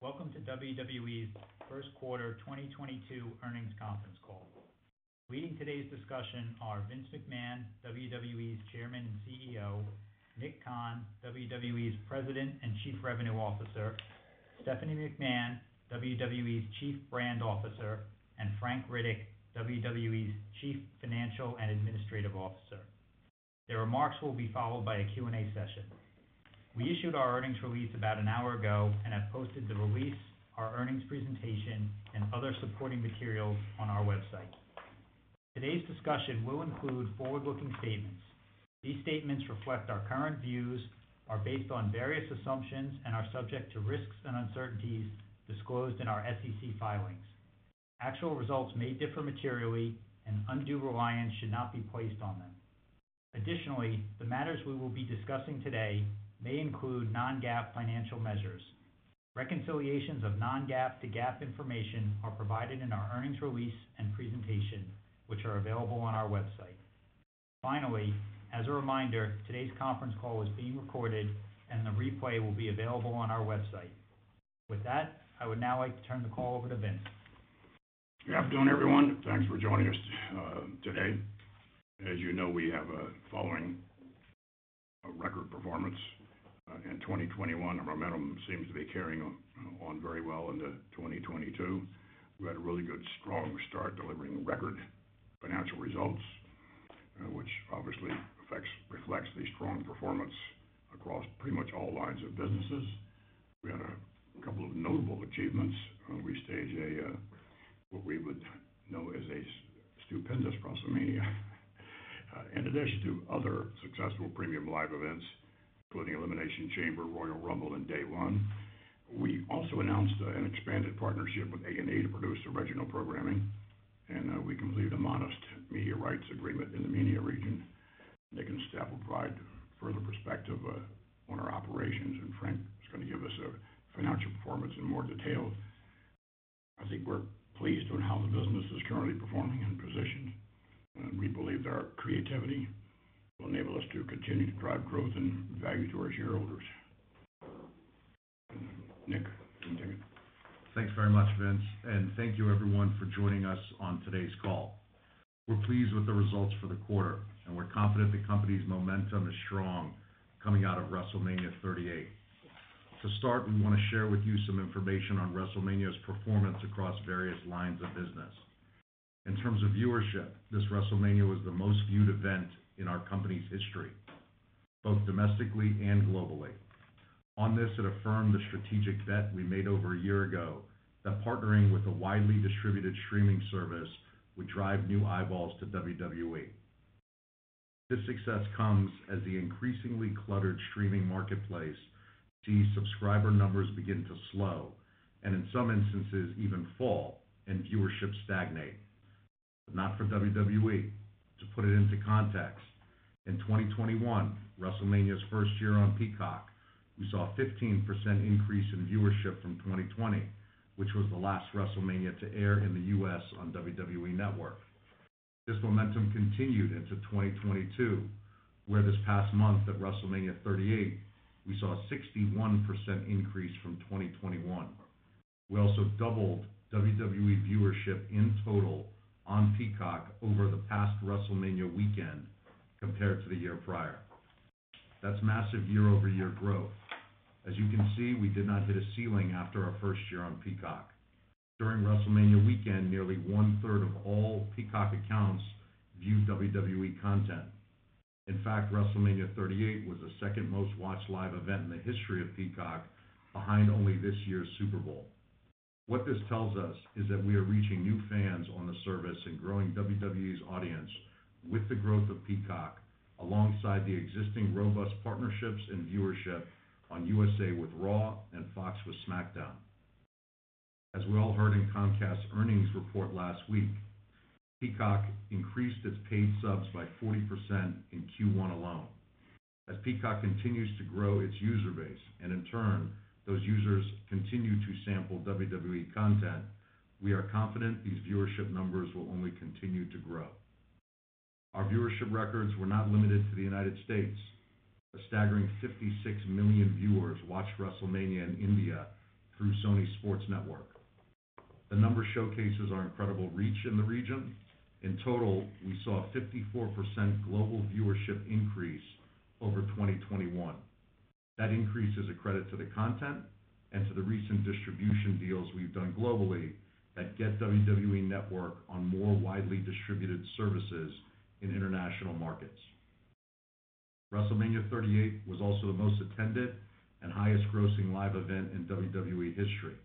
Welcome to WWE's first quarter 2022 earnings conference call. Leading today's discussion are Vince McMahon, WWE's Chairman and CEO, Nick Khan, WWE's President and Chief Revenue Officer, Stephanie McMahon, WWE's Chief Brand Officer, and Frank Riddick, WWE's Chief Financial and Administrative Officer. Their remarks will be followed by a Q&A session. We issued our earnings release about an hour ago and have posted the release, our earnings presentation, and other supporting materials on our website. Today's discussion will include forward-looking statements. These statements reflect our current views, are based on various assumptions, and are subject to risks and uncertainties disclosed in our SEC filings. Actual results may differ materially, and undue reliance should not be placed on them. Additionally, the matters we will be discussing today may include non-GAAP financial measures. Reconciliations of non-GAAP to GAAP information are provided in our earnings release and presentation, which are available on our website. Finally, as a reminder, today's conference call is being recorded and the replay will be available on our website. With that, I would now like to turn the call over to Vince. Good afternoon, everyone. Thanks for joining us uh, today. As you know, we have a following a record performance Uh, in 2021. Our momentum seems to be carrying on very well into 2022. We had a really good, strong start delivering record financial results, uh, which obviously reflects the strong performance across pretty much all lines of businesses. We had a couple of notable achievements. Uh, we staged a what we would know as a stupendous WrestleMania. In addition to other successful premium live events, including Elimination Chamber, Royal Rumble, and Day One. We also announced uh, an expanded partnership with A&E to produce original programming, and uh, we completed a modest media rights agreement in the MENA region. Nick and Steph will provide further perspective uh, on our operations, and Frank is gonna give us a financial performance in more detail. I think we're pleased on how the business is currently performing and positioned, and we believe that our creativity will enable us to continue to drive growth and value to our shareholders. Nick, continue. Thanks very much, Vince, and thank you everyone for joining us on today's call. We're pleased with the results for the quarter, and we're confident the company's momentum is strong coming out of WrestleMania 38. To start, we wanna share with you some information on WrestleMania's performance across various lines of business. In terms of viewership, this WrestleMania was the most viewed event in our company's history, both domestically and globally. On this, it affirmed the strategic bet we made over a year ago that partnering with a widely distributed streaming service would drive new eyeballs to WWE. This success comes as the increasingly cluttered streaming marketplace sees subscriber numbers begin to slow, and in some instances even fall, and viewership stagnate. Not for WWE. To put it into context, in 2021, WrestleMania's first year on Peacock, we saw a 15% increase in viewership from 2020, which was the last WrestleMania to air in the U.S. on WWE Network. This momentum continued into 2022, where this past month at WrestleMania 38, we saw a 61% increase from 2021. We also doubled WWE viewership in total on Peacock over the past WrestleMania weekend compared to the year prior. That's massive year-over-year growth. As you can see, we did not hit a ceiling after our first year on Peacock. During WrestleMania weekend, nearly one-third of all Peacock accounts viewed WWE content. In fact, WrestleMania 38 was the second most watched live event in the history of Peacock, behind only this year's Super Bowl. What this tells us is that we are reaching new fans on the service and growing WWE's audience with the growth of Peacock, alongside the existing robust partnerships and viewership on USA with Raw and Fox with SmackDown. As we all heard in Comcast's earnings report last week, Peacock increased its paid subs by 40% in Q1 alone. As Peacock continues to grow its user base, and in turn, those users continue to sample WWE content, we are confident these viewership numbers will only continue to grow. Our viewership records were not limited to the United States. A staggering 56 million viewers watched WrestleMania in India through Sony Sports Network. The number showcases our incredible reach in the region. In total, we saw a 54% global viewership increase over 2021. That increase is a credit to the content and to the recent distribution deals we've done globally that get WWE Network on more widely distributed services in international markets. WrestleMania 38 was also the most attended and highest grossing live event in WWE history,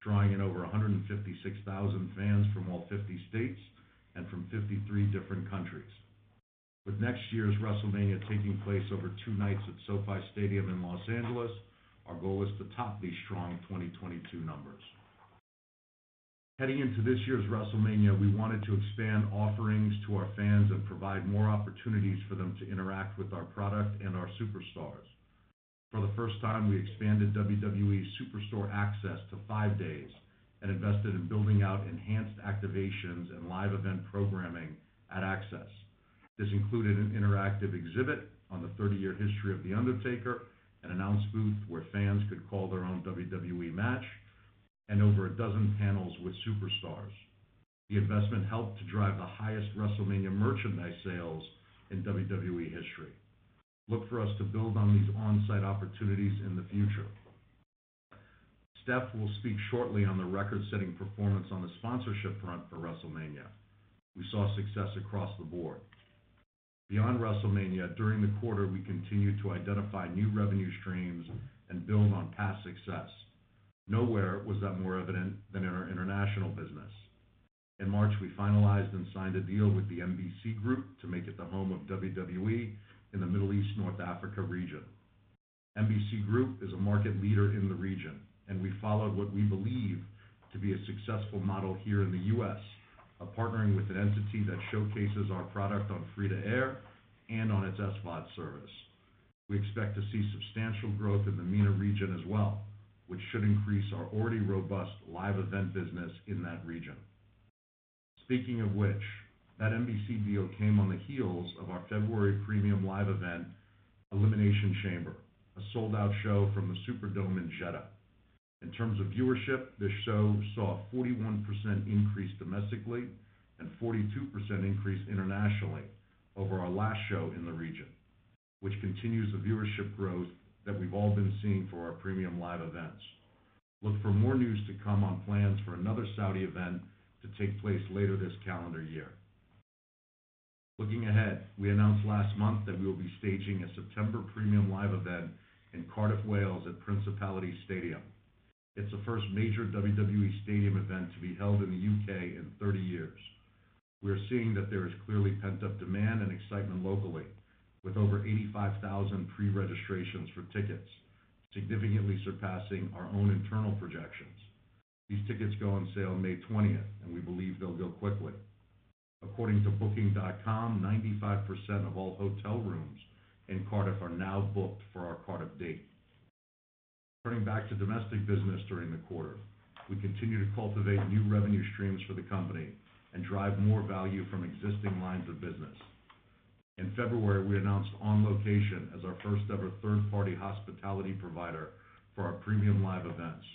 drawing in over 156,000 fans from all 50 states and from 53 different countries. With next year's WrestleMania taking place over two nights at SoFi Stadium in Los Angeles, our goal is to top these strong 2022 numbers. Heading into this year's WrestleMania, we wanted to expand offerings to our fans and provide more opportunities for them to interact with our product and our superstars. For the first time, we expanded WWE Superstore access to five days and invested in building out enhanced activations and live event programming at Access. This included an interactive exhibit on the 30-year history of The Undertaker, an announce booth where fans could call their own WWE match, and over a dozen panels with superstars. The investment helped to drive the highest WrestleMania merchandise sales in WWE history. Look for us to build on these on-site opportunities in the future. Steph will speak shortly on the record-setting performance on the sponsorship front for WrestleMania. We saw success across the board. Beyond WrestleMania, during the quarter, we continued to identify new revenue streams and build on past success. Nowhere was that more evident than in our international business. In March, we finalized and signed a deal with the MBC Group to make it the home of WWE in the Middle East North Africa region. MBC Group is a market leader in the region, and we followed what we believe to be a successful model here in the U.S. partnering with an entity that showcases our product on free-to-air and on its SVOD service. We expect to see substantial growth in the MENA region as well, which should increase our already robust live event business in that region. Speaking of which, that MBC deal came on the heels of our February premium live event, Elimination Chamber, a sold-out show from the Superdome in Jeddah. In terms of viewership, this show saw a 41% increase domestically and 42% increase internationally over our last show in the region, which continues the viewership growth that we've all been seeing for our premium live events. Look for more news to come on plans for another Saudi event to take place later this calendar year. Looking ahead, we announced last month that we will be staging a September premium live event in Cardiff, Wales at Principality Stadium. It's the first major WWE stadium event to be held in the U.K. in 30 years. We are seeing that there is clearly pent-up demand and excitement locally, with over 85,000 pre-registrations for tickets, significantly surpassing our own internal projections. These tickets go on sale May 20th, and we believe they'll go quickly. According to Booking.com, 95% of all hotel rooms in Cardiff are now booked for our Cardiff date. Turning back to domestic business during the quarter, we continue to cultivate new revenue streams for the company and drive more value from existing lines of business. In February, we announced On Location as our first-ever third-party hospitality provider for our premium live events.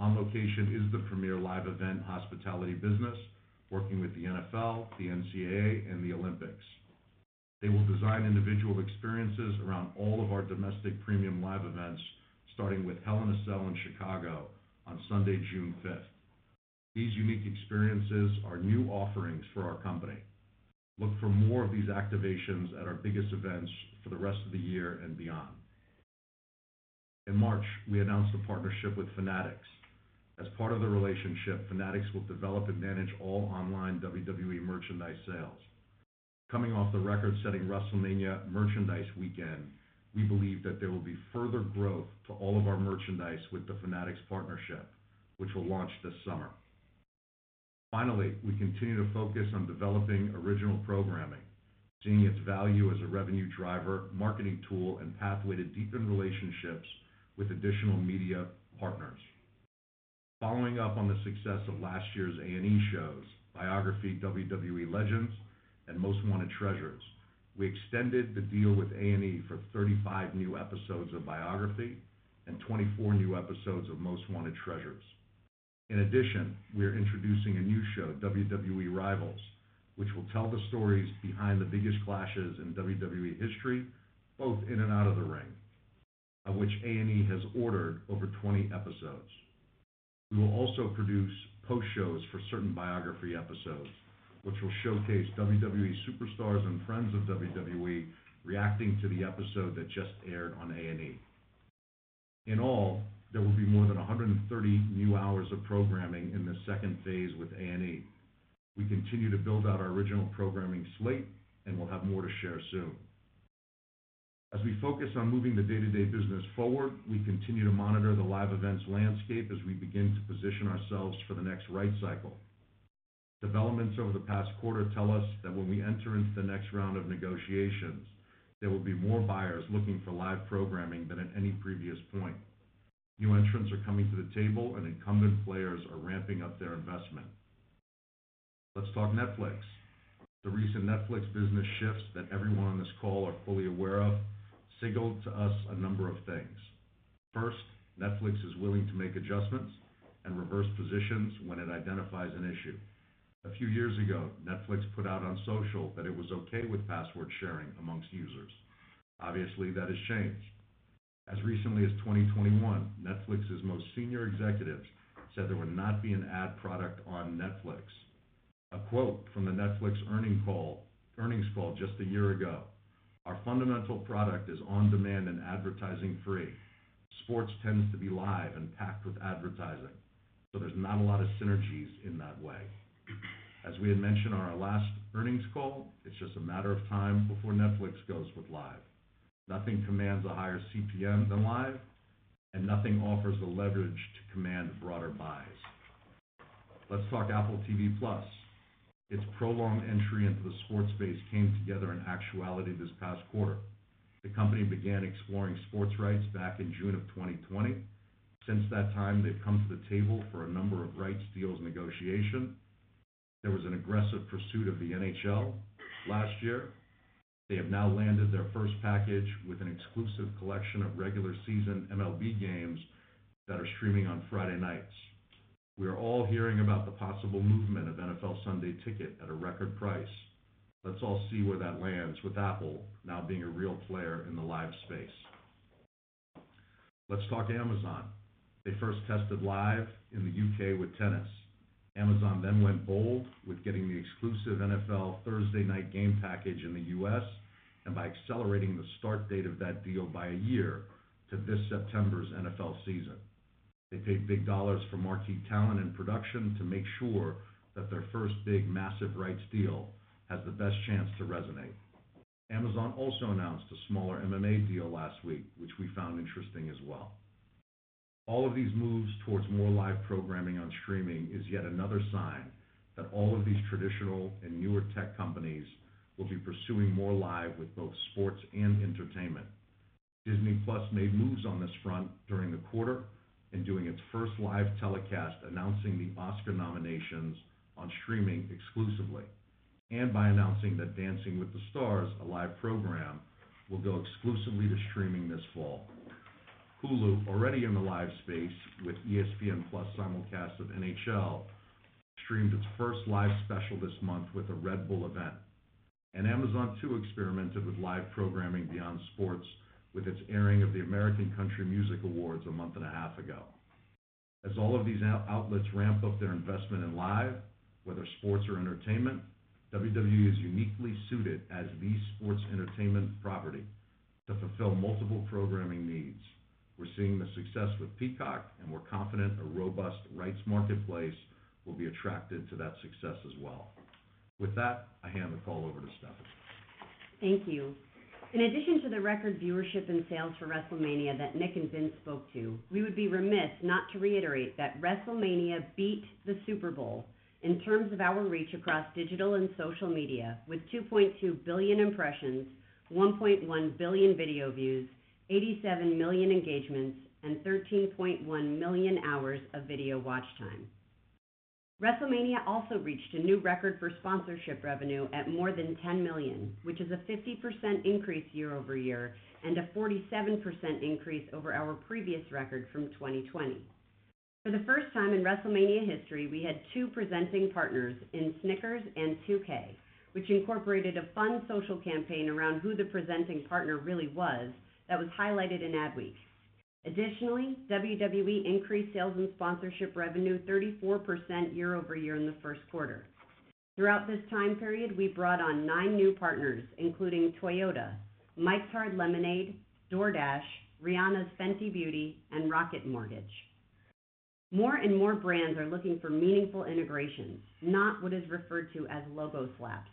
On Location is the premier live event hospitality business, working with the NFL, the NCAA, and the Olympics. They will design individual experiences around all of our domestic premium live events, starting with Hell in a Cell in Chicago on Sunday, June 5th. These unique experiences are new offerings for our company. Look for more of these activations at our biggest events for the rest of the year and beyond. In March, we announced a partnership with Fanatics. As part of the relationship, Fanatics will develop and manage all online WWE merchandise sales. Coming off the record-setting WrestleMania merchandise weekend, we believe that there will be further growth to all of our merchandise with the Fanatics partnership, which will launch this summer. Finally, we continue to focus on developing original programming, seeing its value as a revenue driver, marketing tool, and pathway to deepen relationships with additional media partners. Following up on the success of last year's A&E shows, Biography: WWE Legends and Most Wanted Treasures, we extended the deal with A&E for 35 new episodes of Biography and 24 new episodes of Most Wanted Treasures. In addition, we are introducing a new show, WWE Rivals, which will tell the stories behind the biggest clashes in WWE history, both in and out of the ring, of which A&E has ordered over 20 episodes. We will also produce post-shows for certain biography episodes, which will showcase WWE superstars and friends of WWE reacting to the episode that just aired on A&E. In all, there will be more than 130 new hours of programming in the second phase with A&E. We continue to build out our original programming slate, and we'll have more to share soon. As we focus on moving the day-to-day business forward, we continue to monitor the live events landscape as we begin to position ourselves for the next rights cycle. Developments over the past quarter tell us that when we enter into the next round of negotiations, there will be more buyers looking for live programming than at any previous point. New entrants are coming to the table, and incumbent players are ramping up their investment. Let's talk Netflix. The recent Netflix business shifts that everyone on this call are fully aware of signaled to us a number of things. First, Netflix is willing to make adjustments and reverse positions when it identifies an issue. A few years ago, Netflix put out on social that it was okay with password sharing amongst users. Obviously, that has changed. As recently as 2021, Netflix's most senior executives said there would not be an ad product on Netflix. A quote from the Netflix earnings call just a year ago, "Our fundamental product is on-demand and advertising-free. Sports tends to be live and packed with advertising, so there's not a lot of synergies in that way." As we had mentioned on our last earnings call, it's just a matter of time before Netflix goes with live. Nothing commands a higher CPM than live, and nothing offers the leverage to command broader buys. Let's talk Apple TV+. Its prolonged entry into the sports space came together in actuality this past quarter. The company began exploring sports rights back in June of 2020. Since that time, they've come to the table for a number of rights deals negotiation. There was an aggressive pursuit of the NHL last year. They have now landed their first package with an exclusive collection of regular season MLB games that are streaming on Friday nights. We are all hearing about the possible movement of NFL Sunday Ticket at a record price. Let's all see where that lands with Apple now being a real player in the live space. Let's talk Amazon. They first tested live in the U.K. with tennis. Amazon then went bold with getting the exclusive NFL Thursday Night Game package in the U.S., and by accelerating the start date of that deal by a year to this September's NFL season. They paid big dollars for marquee talent and production to make sure that their first big, massive rights deal has the best chance to resonate. Amazon also announced a smaller MMA deal last week, which we found interesting as well. All of these moves towards more live programming on streaming is yet another sign that all of these traditional and newer tech companies will be pursuing more live with both sports and entertainment. Disney+ made moves on this front during the quarter in doing its first live telecast, announcing the Oscar nominations on streaming exclusively, and by announcing that Dancing with the Stars, a live program, will go exclusively to streaming this fall. Hulu, already in the live space with ESPN+ simulcast of NHL, streamed its first live special this month with a Red Bull event. And Amazon too experimented with live programming beyond sports with its airing of the American Country Music Awards a month and a half ago. As all of these outlets ramp up their investment in live, whether sports or entertainment, WWE is uniquely suited as the sports entertainment property to fulfill multiple programming needs. We're seeing the success with Peacock, and we're confident a robust rights marketplace will be attracted to that success as well. With that, I hand the call over to Stephanie. Thank you. In addition to the record viewership and sales for WrestleMania that Nick and Vince spoke to, we would be remiss not to reiterate that WrestleMania beat the Super Bowl in terms of our reach across digital and social media, with 2.2 billion impressions, 1.1 billion video views, 87 million engagements, and 13.1 million hours of video watch time. WrestleMania also reached a new record for sponsorship revenue at more than 10 million, which is a 50% increase year-over-year and a 47% increase over our previous record from 2020. For the first time in WrestleMania history, we had two presenting partners in Snickers and 2K, which incorporated a fun social campaign around who the presenting partner really was that was highlighted in Adweek. Additionally, WWE increased sales and sponsorship revenue 34% year-over-year in the first quarter. Throughout this time period, we brought on nine new partners, including Toyota, Mike's Hard Lemonade, DoorDash, Rihanna's Fenty Beauty, and Rocket Mortgage. More and more brands are looking for meaningful integrations, not what is referred to as logo slaps,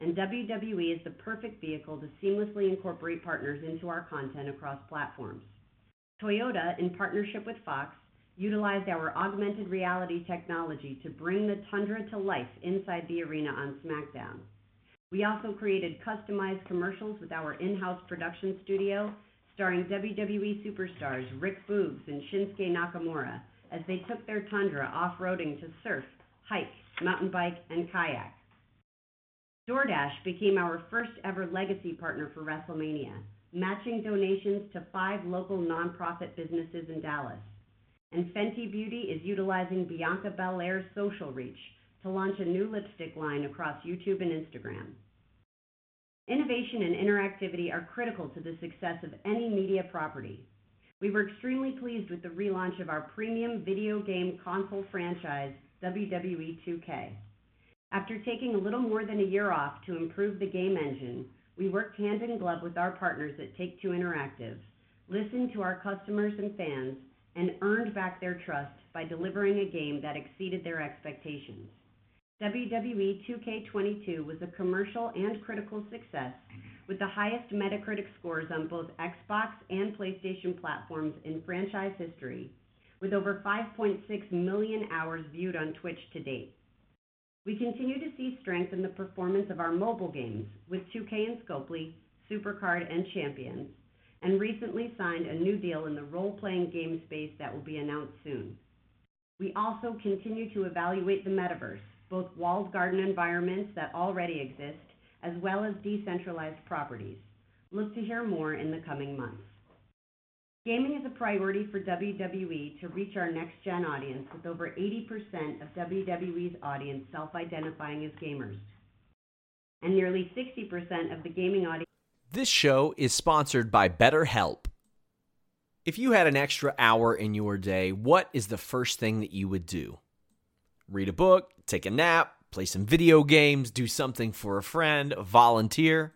and WWE is the perfect vehicle to seamlessly incorporate partners into our content across platforms. Toyota, in partnership with Fox, utilized our augmented reality technology to bring the Tundra to life inside the arena on SmackDown. We also created customized commercials with our in-house production studio, starring WWE superstars Rick Boogs and Shinsuke Nakamura as they took their Tundra off-roading to surf, hike, mountain bike, and kayak. DoorDash became our first-ever legacy partner for WrestleMania, matching donations to five local nonprofit businesses in Dallas. And Fenty Beauty is utilizing Bianca Belair's social reach to launch a new lipstick line across YouTube and Instagram. Innovation and interactivity are critical to the success of any media property. We were extremely pleased with the relaunch of our premium video game console franchise, WWE 2K. After taking a little more than a year off to improve the game engine, we worked hand in glove with our partners at Take-Two Interactive, listened to our customers and fans, and earned back their trust by delivering a game that exceeded their expectations. WWE 2K22 was a commercial and critical success, with the highest Metacritic scores on both Xbox and PlayStation platforms in franchise history, with over 5.6 million hours viewed on Twitch to date. We continue to see strength in the performance of our mobile games with 2K and Scopely, SuperCard, and Champions, and recently signed a new deal in the role-playing game space that will be announced soon. We also continue to evaluate the metaverse, both walled garden environments that already exist, as well as decentralized properties. Look to hear more in the coming months. Gaming is a priority for WWE to reach our next-gen audience, with over 80% of WWE's audience self-identifying as gamers. And nearly 60% of the gaming audience. This show is sponsored by BetterHelp. If you had an extra hour in your day, what is the first thing that you would do? Read a book, take a nap, play some video games, do something for a friend, volunteer.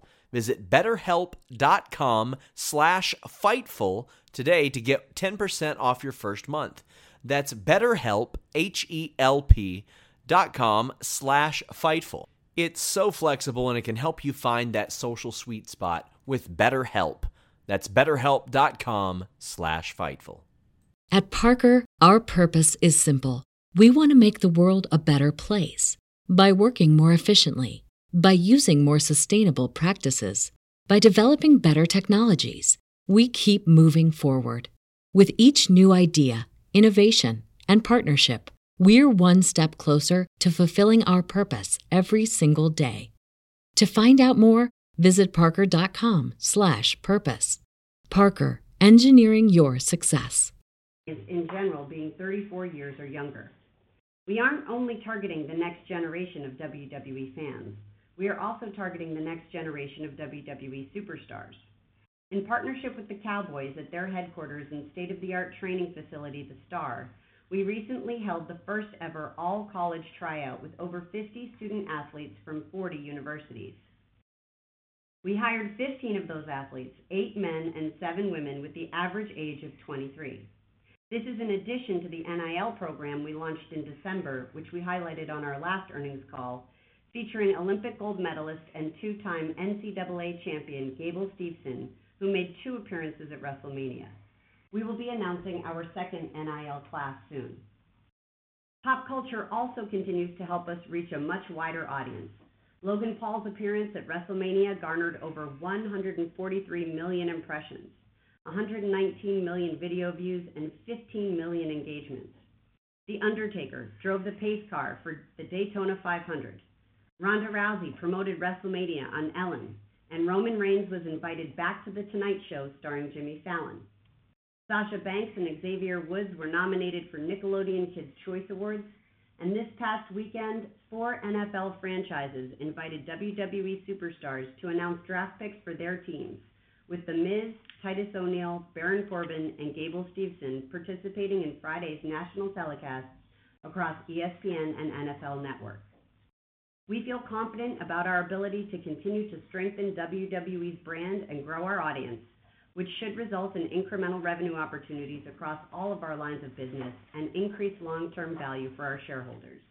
Visit betterhelp.com slash Fightful today to get 10% off your first month. That's betterhelp, H-E-L-P dot com slash Fightful. It's so flexible and it can help you find that social sweet spot with BetterHelp. That's betterhelp.com slash Fightful. At Parker, our purpose is simple. We want to make the world a better place by working more efficiently, by using more sustainable practices, by developing better technologies, we keep moving forward. With each new idea, innovation, and partnership, we're one step closer to fulfilling our purpose every single day. To find out more, visit parker.com/purpose. Parker, engineering your success. In general, being 34 years or younger. We aren't only targeting the next generation of WWE fans, we are also targeting the next generation of WWE superstars. In partnership with the Cowboys at their headquarters and state-of-the-art training facility, The Star, we recently held the first-ever all-college tryout with over 50 student athletes from 40 universities. We hired 15 of those athletes, eight men and seven women, with the average age of 23. This is in addition to the NIL program we launched in December, which we highlighted on our last earnings call, featuring Olympic gold medalist and two-time NCAA champion Gable Steveson, who made two appearances at WrestleMania. We will be announcing our second NIL class soon. Pop culture also continues to help us reach a much wider audience. Logan Paul's appearance at WrestleMania garnered over 143 million impressions, 119 million video views, and 15 million engagements. The Undertaker drove the pace car for the Daytona 500. Ronda Rousey promoted WrestleMania on Ellen, and Roman Reigns was invited back to The Tonight Show starring Jimmy Fallon. Sasha Banks and Xavier Woods were nominated for Nickelodeon Kids' Choice Awards, and this past weekend, four NFL franchises invited WWE superstars to announce draft picks for their teams, with The Miz, Titus O'Neil, Baron Corbin, and Gable Steveson participating in Friday's national telecasts across ESPN and NFL Network. We feel confident about our ability to continue to strengthen WWE's brand and grow our audience, which should result in incremental revenue opportunities across all of our lines of business and increase long-term value for our shareholders.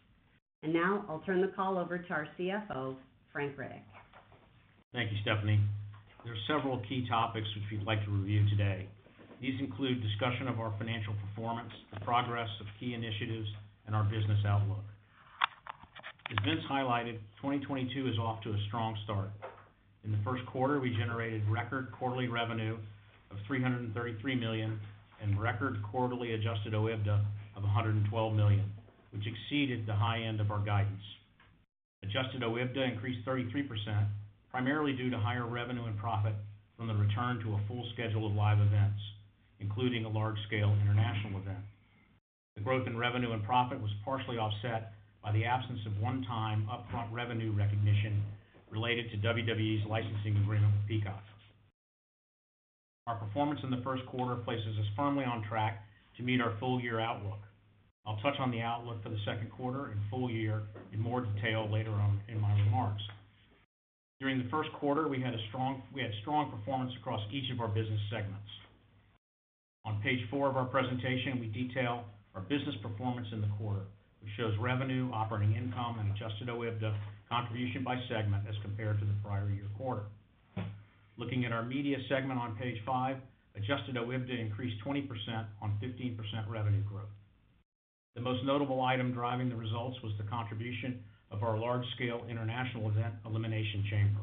And now I'll turn the call over to our CFO, Frank Riddick. Thank you, Stephanie. There are several key topics which we'd like to review today. These include discussion of our financial performance, the progress of key initiatives, and our business outlook. As Vince highlighted, 2022 is off to a strong start. In the first quarter, we generated record quarterly revenue of 333 million and record quarterly adjusted OIBDA of 112 million, which exceeded the high end of our guidance. Adjusted OIBDA increased 33%, primarily due to higher revenue and profit from the return to a full schedule of live events, including a large-scale international event. The growth in revenue and profit was partially offset by the absence of one-time upfront revenue recognition related to WWE's licensing agreement with Peacock. Our performance in the first quarter places us firmly on track to meet our full-year outlook. I'll touch on the outlook for the second quarter and full year in more detail later on in my remarks. During the first quarter, we had strong performance across each of our business segments. On page four of our presentation, we detail our business performance in the quarter, which shows revenue, operating income, and adjusted OIBDA contribution by segment as compared to the prior year quarter. Looking at our media segment on page five, adjusted OIBDA increased 20% on 15% revenue growth. The most notable item driving the results was the contribution of our large-scale international event, Elimination Chamber.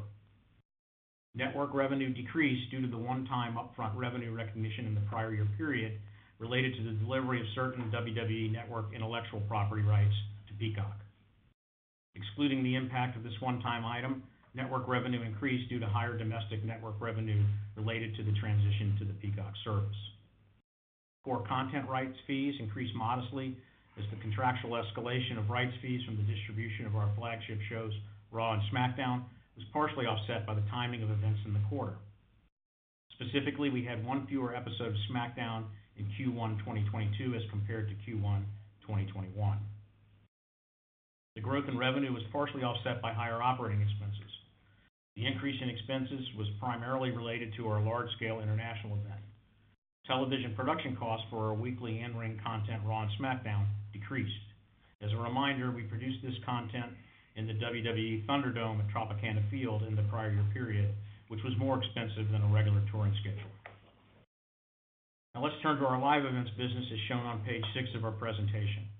Network revenue decreased due to the one-time upfront revenue recognition in the prior year period related to the delivery of certain WWE Network intellectual property rights to Peacock. Excluding the impact of this one-time item, network revenue increased due to higher domestic network revenue related to the transition to the Peacock service. Core content rights fees increased modestly as the contractual escalation of rights fees from the distribution of our flagship shows, Raw and SmackDown, was partially offset by the timing of events in the quarter. Specifically, we had one fewer episode of SmackDown in Q1 2022 as compared to Q1 2021. The growth in revenue was partially offset by higher operating expenses. The increase in expenses was primarily related to our large-scale international event. Television production costs for our weekly in-ring content, Raw and SmackDown, decreased. As a reminder, we produced this content in the WWE ThunderDome at Tropicana Field in the prior year period, which was more expensive than a regular touring schedule. Now let's turn to our live events business as shown on page six of our presentation.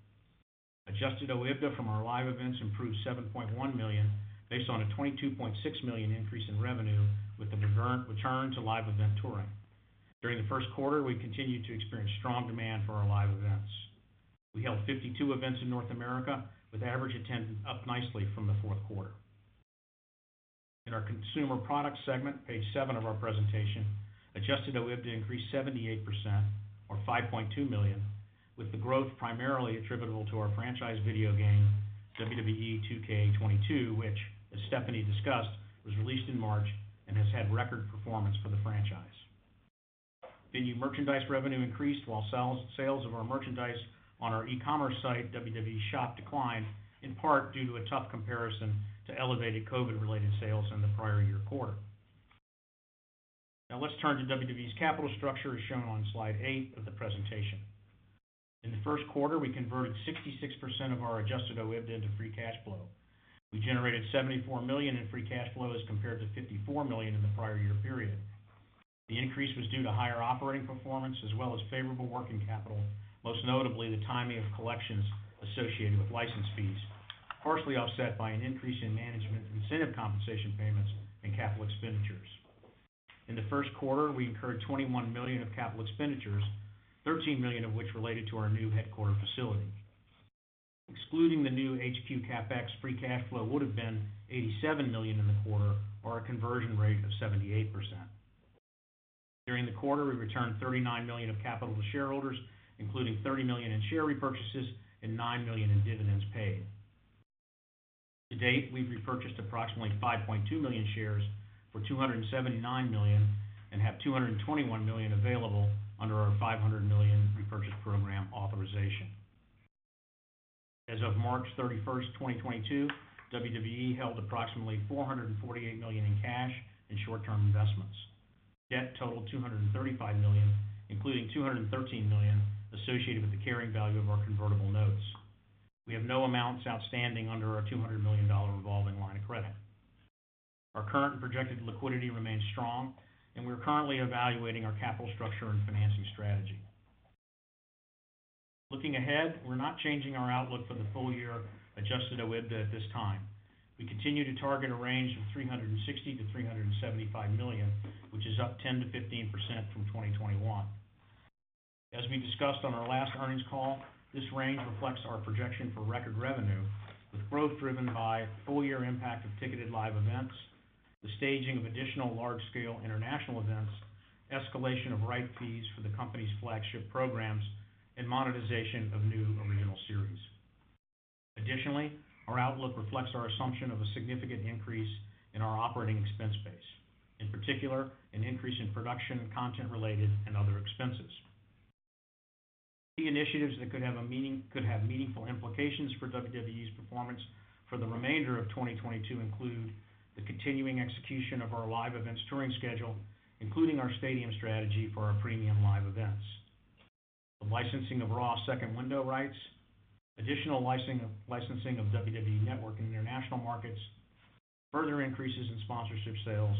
Adjusted OIBDA from our live events improved 7.1 million based on a 22.6 million increase in revenue with the return to live event touring. During the first quarter, we continued to experience strong demand for our live events. We held 52 events in North America, with average attendance up nicely from the fourth quarter. In our consumer products segment, page seven of our presentation, adjusted OIBDA increased 78% or 5.2 million, with the growth primarily attributable to our franchise video game, WWE 2K22, which, as Stephanie discussed, was released in March and has had record performance for the franchise. Venue merchandise revenue increased while sales of our merchandise on our e-commerce site, WWE Shop, declined, in part due to a tough comparison to elevated COVID-related sales in the prior year quarter. Now let's turn to WWE's capital structure, as shown on slide eight of the presentation. In the first quarter, we converted 66% of our adjusted OIBDA into free cash flow. We generated 74 million in free cash flow as compared to 54 million in the prior year period. The increase was due to higher operating performance as well as favorable working capital, most notably the timing of collections associated with license fees, partially offset by an increase in management incentive compensation payments and capital expenditures. In the first quarter, we incurred 21 million of capital expenditures, 13 million of which related to our new headquarter facility. Excluding the new HQ CapEx, free cash flow would have been 87 million in the quarter, or a conversion rate of 78%. During the quarter, we returned 39 million of capital to shareholders, including 30 million in share repurchases and 9 million in dividends paid. To date, we've repurchased approximately 5.2 million shares for 279 million and have 221 million available under our 500 million repurchase program authorization. As of March 31st, 2022, WWE held approximately 448 million in cash and short-term investments. Debt totaled 235 million, including 213 million associated with the carrying value of our convertible notes. We have no amounts outstanding under our $200 million revolving line of credit. Our current and projected liquidity remains strong, and we're currently evaluating our capital structure and financing strategy. Looking ahead, we're not changing our outlook for the full year adjusted OIBDA at this time. We continue to target a range of $360 million-$375 million, which is up 10%-15% from 2021. As we discussed on our last earnings call, this range reflects our projection for record revenue, with growth driven by full year impact of ticketed live events, the staging of additional large-scale international events, escalation of right fees for the company's flagship programs, and monetization of new original series. Additionally, our outlook reflects our assumption of a significant increase in our operating expense base, in particular, an increase in production, content-related, and other expenses. Key initiatives that could have meaningful implications for WWE's performance for the remainder of 2022 include the continuing execution of our live events touring schedule, including our stadium strategy for our premium live events, the licensing of Raw second window rights, additional licensing of WWE Network in international markets, further increases in sponsorship sales,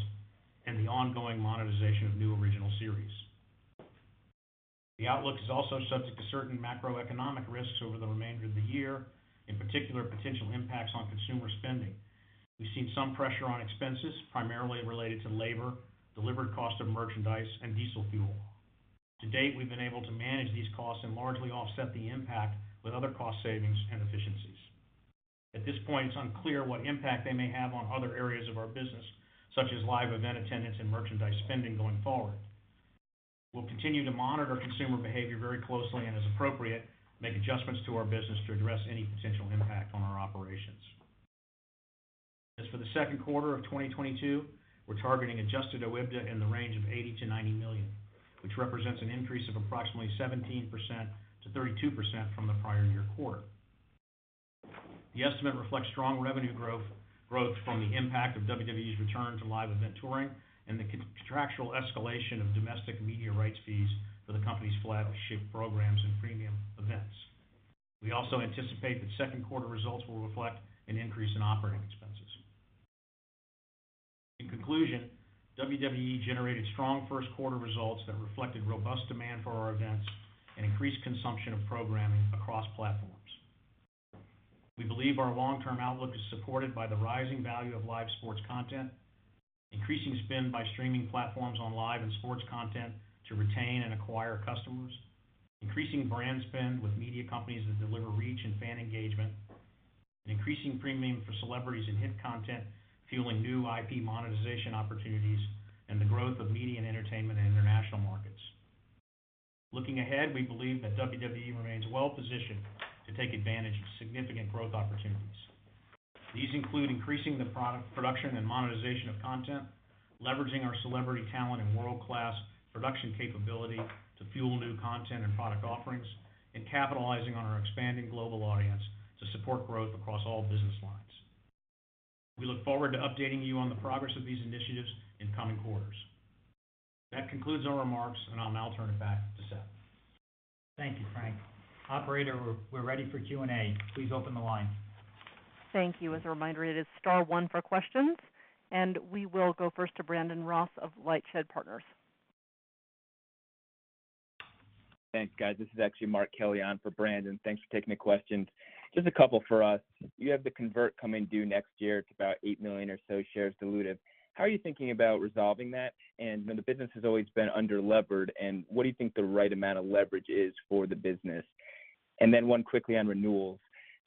and the ongoing monetization of new original series. The outlook is also subject to certain macroeconomic risks over the remainder of the year, in particular, potential impacts on consumer spending. We've seen some pressure on expenses, primarily related to labor, delivered cost of merchandise, and diesel fuel. To date, we've been able to manage these costs and largely offset the impact with other cost savings and efficiencies. At this point, it's unclear what impact they may have on other areas of our business, such as live event attendance and merchandise spending going forward. We'll continue to monitor consumer behavior very closely and, as appropriate, make adjustments to our business to address any potential impact on our operations. As for the second quarter of 2022, we're targeting adjusted OIBDA in the range of $80 million-$90 million, which represents an increase of approximately 17%-32% from the prior year quarter. The estimate reflects strong revenue growth from the impact of WWE's return to live event touring and the contractual escalation of domestic media rights fees for the company's flagship programs and premium events. We also anticipate that second quarter results will reflect an increase in operating expenses. In conclusion, WWE generated strong first quarter results that reflected robust demand for our events and increased consumption of programming across platforms. We believe our long-term outlook is supported by the rising value of live sports content, increasing spend by streaming platforms on live and sports content to retain and acquire customers, increasing brand spend with media companies that deliver reach and fan engagement, an increasing premium for celebrities and hit content, fueling new IP monetization opportunities, and the growth of media and entertainment in international markets. Looking ahead, we believe that WWE remains well-positioned to take advantage of significant growth opportunities. These include increasing the product production and monetization of content, leveraging our celebrity talent and world-class production capability to fuel new content and product offerings, and capitalizing on our expanding global audience to support growth across all business lines. We look forward to updating you on the progress of these initiatives in coming quarters. That concludes our remarks, and I'll now turn it back to Seth. Thank you, Frank. Operator, we're ready for Q&A. Please open the line. Thank you. As a reminder, it is star one for questions, and we will go first to Brandon Ross of LightShed Partners. Thanks, guys. This is actually Mark Kelley on for Brandon. Thanks for taking the questions. Just a couple for us. You have the convert coming due next year. It's about 8 million or so shares dilutive. How are you thinking about resolving that? And the business has always been under-levered, and what do you think the right amount of leverage is for the business? And then one quickly on renewals.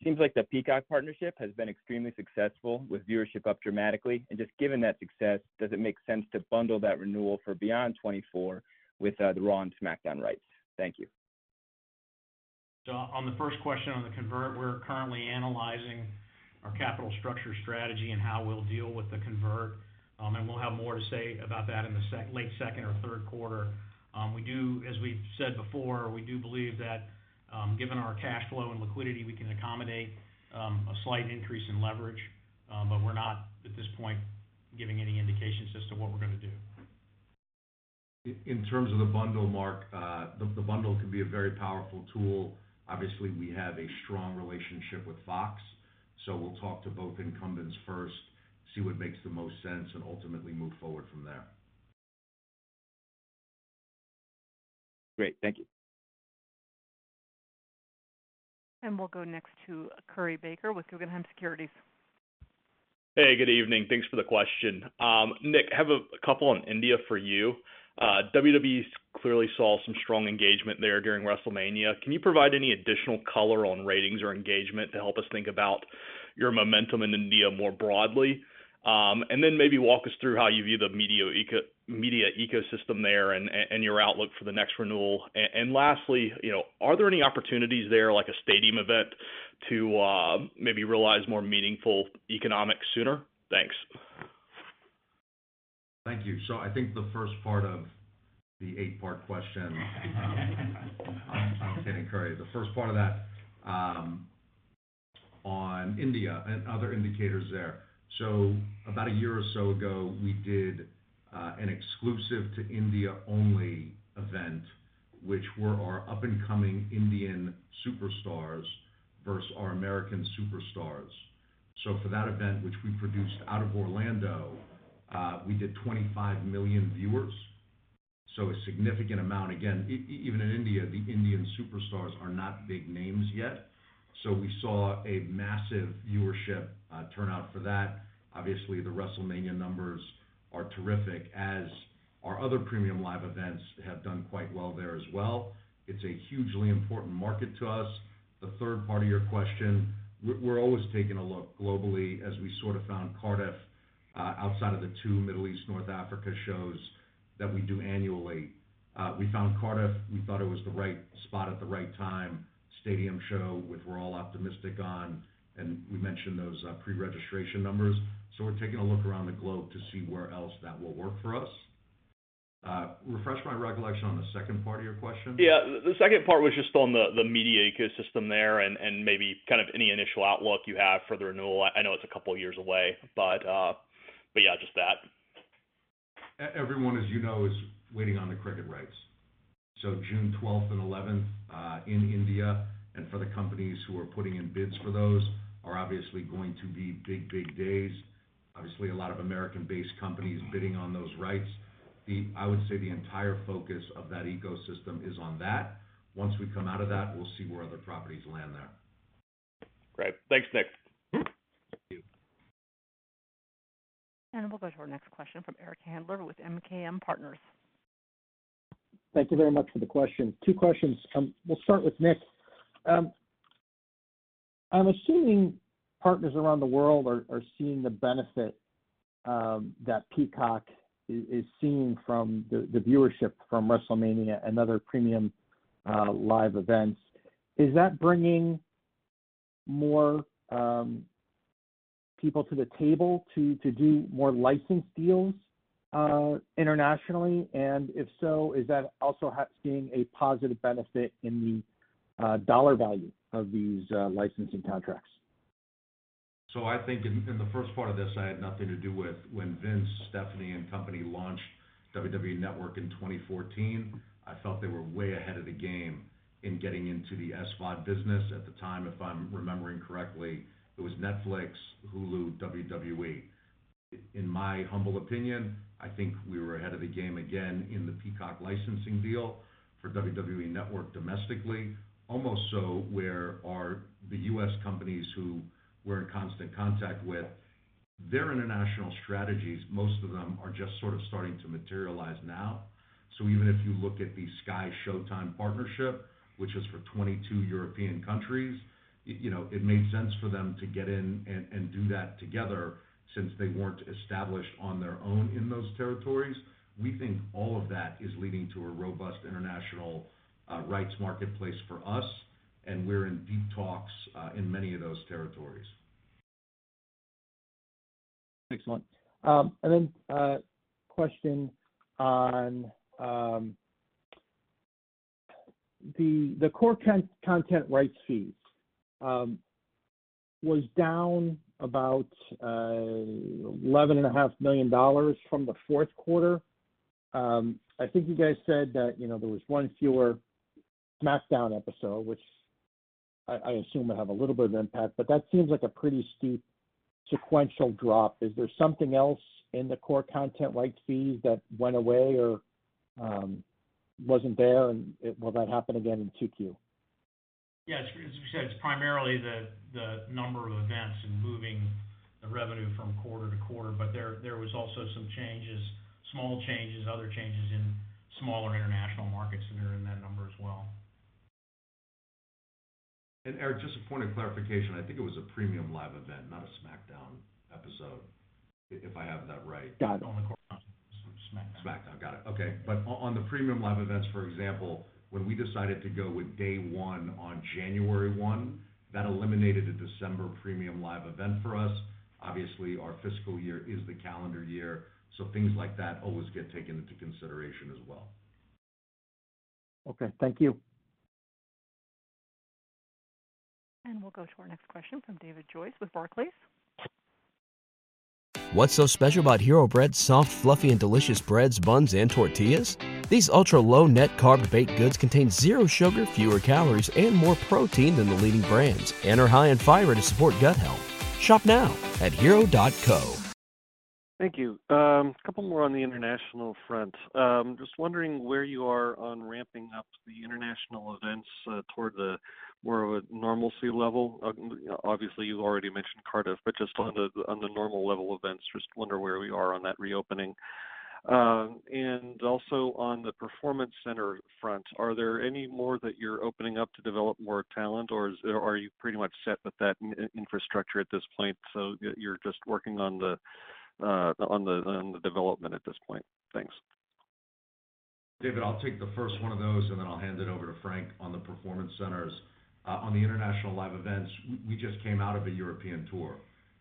Seems like the Peacock partnership has been extremely successful, with viewership up dramatically. And just given that success, does it make sense to bundle that renewal for beyond 2024 with uh, the Raw and SmackDown rights? Thank you. So on the first question on the convert, we're currently analyzing our capital structure strategy and how we'll deal with the convert. Um, and we'll have more to say about that in the late second or third quarter. Um, we do, as we've said before, we do believe that, um, given our cash flow and liquidity, we can accommodate a slight increase in leverage, but we're not, at this point, giving any indications as to what we're gonna do. In terms of the bundle, Mark, the bundle can be a very powerful tool. Obviously, we have a strong relationship with Fox, so we'll talk to both incumbents first, see what makes the most sense, and ultimately move forward from there. Great. Thank you. And we'll go next to Curry Baker with Guggenheim Securities. Hey, good evening. Thanks for the question. Um, Nick, I have a couple on India for you. Uh, WWE clearly saw some strong engagement there during WrestleMania. Can you provide any additional color on ratings or engagement to help us think about your momentum in India more broadly? Um, and then maybe walk us through how you view the media ecosystem there and your outlook for the next renewal. And lastly, you know, are there any opportunities there, like a stadium event, to uh, maybe realize more meaningful economics sooner? Thanks. Thank you. So I think the first part of the eight-part question... Um, um, I'm kidding, Curry. The first part of that, um, on India and other indicators there. So about a year or so ago, we did uh, an exclusive to India-only event, which were our up-and-coming Indian superstars versus our American superstars. So for that event, which we produced out of Orlando, Uh, we did 25 million viewers, so a significant amount. Again, even in India, the Indian superstars are not big names yet. So we saw a massive viewership uh, turnout for that. Obviously, the WrestleMania numbers are terrific, as our other premium live events have done quite well there as well. It's a hugely important market to us. The third part of your question, we're always taking a look globally as we sort of found Cardiff, Uh, outside of the two Middle East, North Africa shows that we do annually. Uh, we found Cardiff, we thought it was the right spot at the right time, stadium show, which we're all optimistic on, and we mentioned those uh, pre-registration numbers. So we're taking a look around the globe to see where else that will work for us. Refresh my recollection on the second part of your question. Yeah. The second part was just on the media ecosystem there, and maybe kind of any initial outlook you have for the renewal. I know it's a couple of years away, but yeah, just that. Everyone, as you know, is waiting on the cricket rights. So June twelfth and eleventh uh, in India, and for the companies who are putting in bids for those, are obviously going to be big, big days. Obviously, a lot of American-based companies bidding on those rights. The, I would say the entire focus of that ecosystem is on that. Once we come out of that, we'll see where other properties land there. Great. Thanks, Nick. Thank you. And we'll go to our next question from Eric Handler with MKM Partners. Thank you very much for the question. Two questions. We'll start with Nick. I'm assuming partners around the world are seeing the benefit that Peacock is seeing from the viewership from WrestleMania and other premium uh, live events. Is that bringing more um, people to the table to do more license deals uh, internationally? And if so, is that also seeing a positive benefit in the uh, dollar value of these uh, licensing contracts? So I think in, in the first part of this, I had nothing to do with when Vince, Stephanie, and company launched WWE Network in 2014. I felt they were way ahead of the game in getting into the SVOD business. At the time, if I'm remembering correctly, it was Netflix, Hulu, WWE. In my humble opinion, I think we were ahead of the game again in the Peacock licensing deal for WWE Network domestically. Almost so where our, the US companies who we're in constant contact with, their international strategies, most of them are just sort of starting to materialize now. So even if you look at the Sky Showtime partnership, which is for 22 European countries, you know, it made sense for them to get in and, and do that together since they weren't established on their own in those territories. We think all of that is leading to a robust international uh, rights marketplace for us, and we're in deep talks uh, in many of those territories. Excellent. Um, And then, uh, question on um, the the core con- content rights fees was down about uh, $11.5 million from the fourth quarter. Um, I think you guys said that, you know, there was one fewer SmackDown episode, which I assume will have a little bit of impact, but that seems like a pretty steep sequential drop. Is there something else in the core content rights fees that went away or um, wasn't there, and will that happen again in 2Q? Yeah, as we said, it's primarily the, the number of events and moving the revenue from quarter to quarter, but there, there was also some changes, small changes, other changes in smaller international markets that are in that number as well. And Eric, just a point of clarification, I think it was a premium live event, not a SmackDown episode, if I have that right. Got it. On the SmackDown. SmackDown, got it. Okay. But on the premium live events, for example, when we decided to go with day one on January one, that eliminated a December premium live event for us. Obviously, our fiscal year is the calendar year, so things like that always get taken into consideration as well. Okay, thank you. And we'll go to our next question from David Joyce with Barclays. What's so special about Hero Bread's soft, fluffy, and delicious breads, buns, and tortillas? These ultra low net carb baked goods contain zero sugar, fewer calories, and more protein than the leading brands, and are high in fiber to support gut health. Shop now at hero.co. Thank you. Um, A couple more on the international front. Um, Just wondering where you are on ramping up the international events uh, toward the more of a normalcy level. Uh, Obviously, you already mentioned Cardiff, but just on the on the normal level events, just wonder where we are on that reopening. Um, And also on the performance center front, are there any more that you're opening up to develop more talent, or are you pretty much set with that infrastructure at this point, so you're just working on the uh, on the on the development at this point? Thanks. David, I'll take the first one of those, and then I'll hand it over to Frank on the performance centers. Uh, On the international live events, we- just came out of a European tour,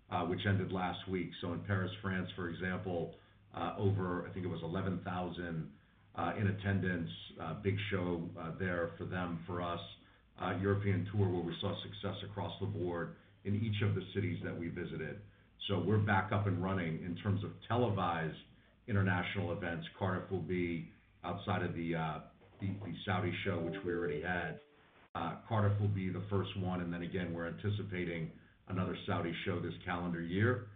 uh, which ended last week. So in Paris, France, for example, uh, over, I think it was 11,000 uh, in attendance, big show there for them, for us. European tour where we saw success across the board in each of the cities that we visited. So we're back up and running in terms of televised international events. Cardiff will be outside of the Saudi show, which we already had. Uh, Cardiff will be the first one, and then again, we're anticipating another Saudi show this calendar year.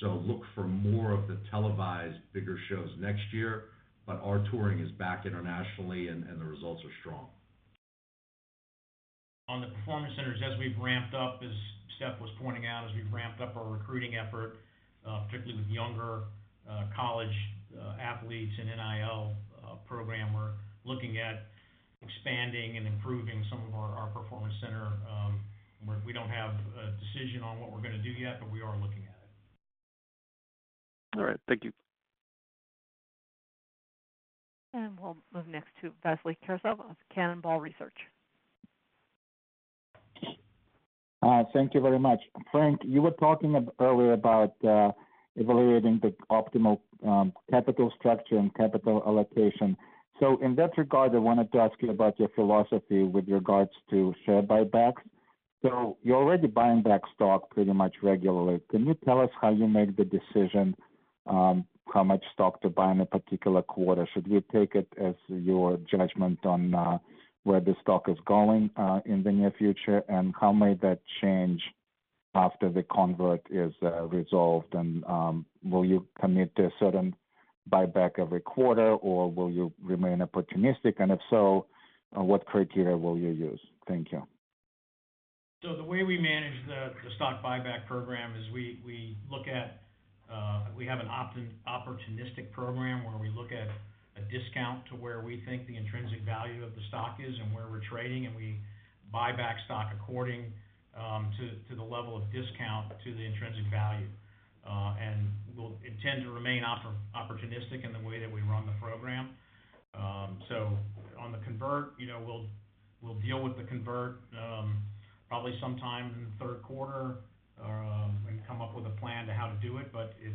So look for more of the televised bigger shows next year, but our touring is back internationally, and the results are strong. On the performance centers, as we've ramped up, as Steph was pointing out, as we've ramped up our recruiting effort, uh, particularly with younger uh, college athletes and NIL program, we're looking at expanding and improving some of our, our performance center. Um, we're, don't have a decision on what we're gonna do yet, but we are looking at it. All right. Thank you. And we'll move next to Vasily Karasyov of Cannonball Research. Uh, thank you very much. Frank, you were talking earlier about uh, evaluating the optimal um, capital structure and capital allocation. So in that regard, I wanted to ask you about your philosophy with regards to share buybacks. So you're already buying back stock pretty much regularly. Can you tell us how you make the decision um, how much stock to buy in a particular quarter? Should we take it as your judgment on uh, where the stock is going uh, in the near future, and how may that change after the convert is uh, resolved? And um, will you commit to a certain buyback every quarter, or will you remain opportunistic? And if so, what criteria will you use? Thank you. So the way we manage the stock buyback program is we look at, we have an opportunistic program where we look at a discount to where we think the intrinsic value of the stock is and where we're trading, and we buy back stock according um, to the level of discount to the intrinsic value. Uh, and we'll intend to remain opportunistic in the way that we run the program. Um, so on the convert, you know, we'll deal with the convert um, probably sometime in the third quarter, and come up with a plan to how to do it. But if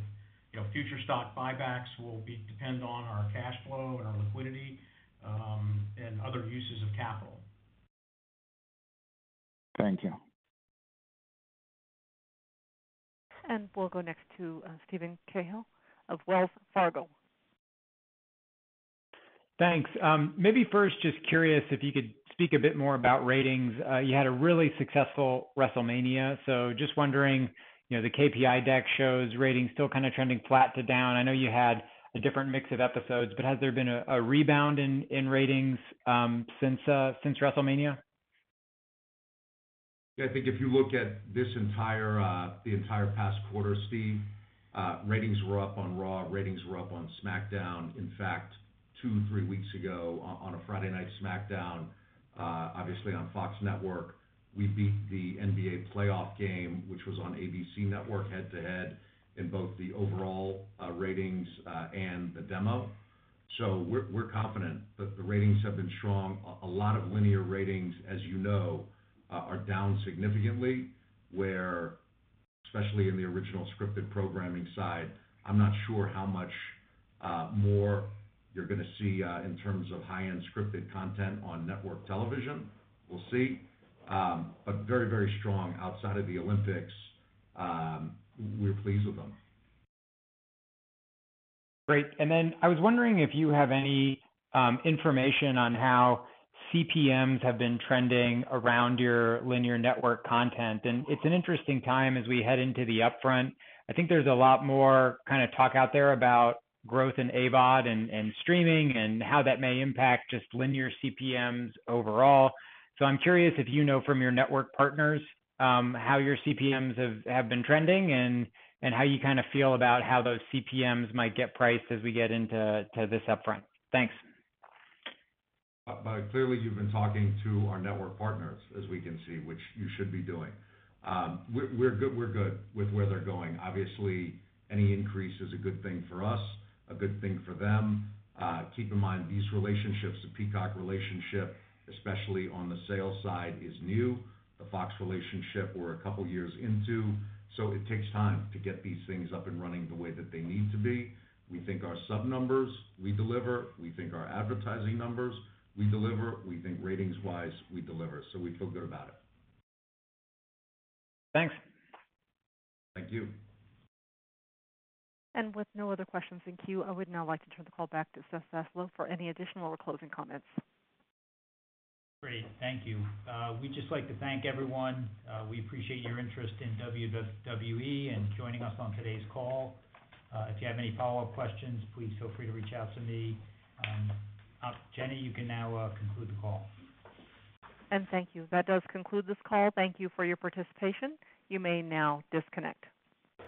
you know, future stock buybacks will be depend on our cash flow and our liquidity, um, and other uses of capital. Thank you. And We'll go next to uh, Steven Cahall of Wells Fargo. Thanks. Um, maybe first, just curious if you could speak a bit more about ratings. Uh, you had a really successful WrestleMania, so just wondering you know, the KPI deck shows ratings still kind of trending flat to down. I know you had a different mix of episodes, but has there been a, a rebound in, in ratings um, since uh, since WrestleMania? I think if you look at this entire uh, the entire past quarter, Steve, uh, ratings were up on Raw, ratings were up on SmackDown. In fact, two three weeks ago on, a Friday night SmackDown, uh, obviously on Fox Network, we beat the NBA playoff game, which was on ABC Network head-to-head in both the overall ratings and the demo. So we're we're confident that the ratings have been strong. A lot of linear ratings, as you know, are down significantly, where, especially in the original scripted programming side, I'm not sure how much more you're gonna see in terms of high-end scripted content on network television. We'll see. Um, but very, very strong outside of the Olympics. Um, we're pleased with them. Great. And then I was wondering if you have any um, information on how CPMs have been trending around your linear network content. And it's an interesting time as we head into the upfront. I think there's a lot more kind of talk out there about growth in AVOD and, and streaming and how that may impact just linear CPMs overall. So I'm curious if you know from your network partners um, how your CPMs have, have been trending and, and how you kind of feel about how those CPMs might get priced as we get into to this upfront. Thanks. Uh, but clearly, you've been talking to our network partners, as we can see, which you should be doing. Um, we're, good. We're good with where they're going. Obviously, any increase is a good thing for us, a good thing for them. Uh, keep in mind these relationships, the Peacock relationship, especially on the sales side, is new. The Fox relationship, we're a couple years into, so it takes time to get these things up and running the way that they need to be. We think our sub numbers, we deliver. We think our advertising numbers, we deliver. We think ratings-wise, we deliver. So we feel good about it. Thanks. Thank you. And With no other questions in queue, I would now like to turn the call back to Seth Zaslow for any additional or closing comments. Great. Thank you. Uh, we'd just like to thank everyone. Uh, we appreciate your interest in WWE and joining us on today's call. Uh, if you have any follow-up questions, please feel free to reach out to me. Um, Jenny, you can now conclude the call. And Thank you. That does conclude this call. Thank you for your participation. You may now disconnect.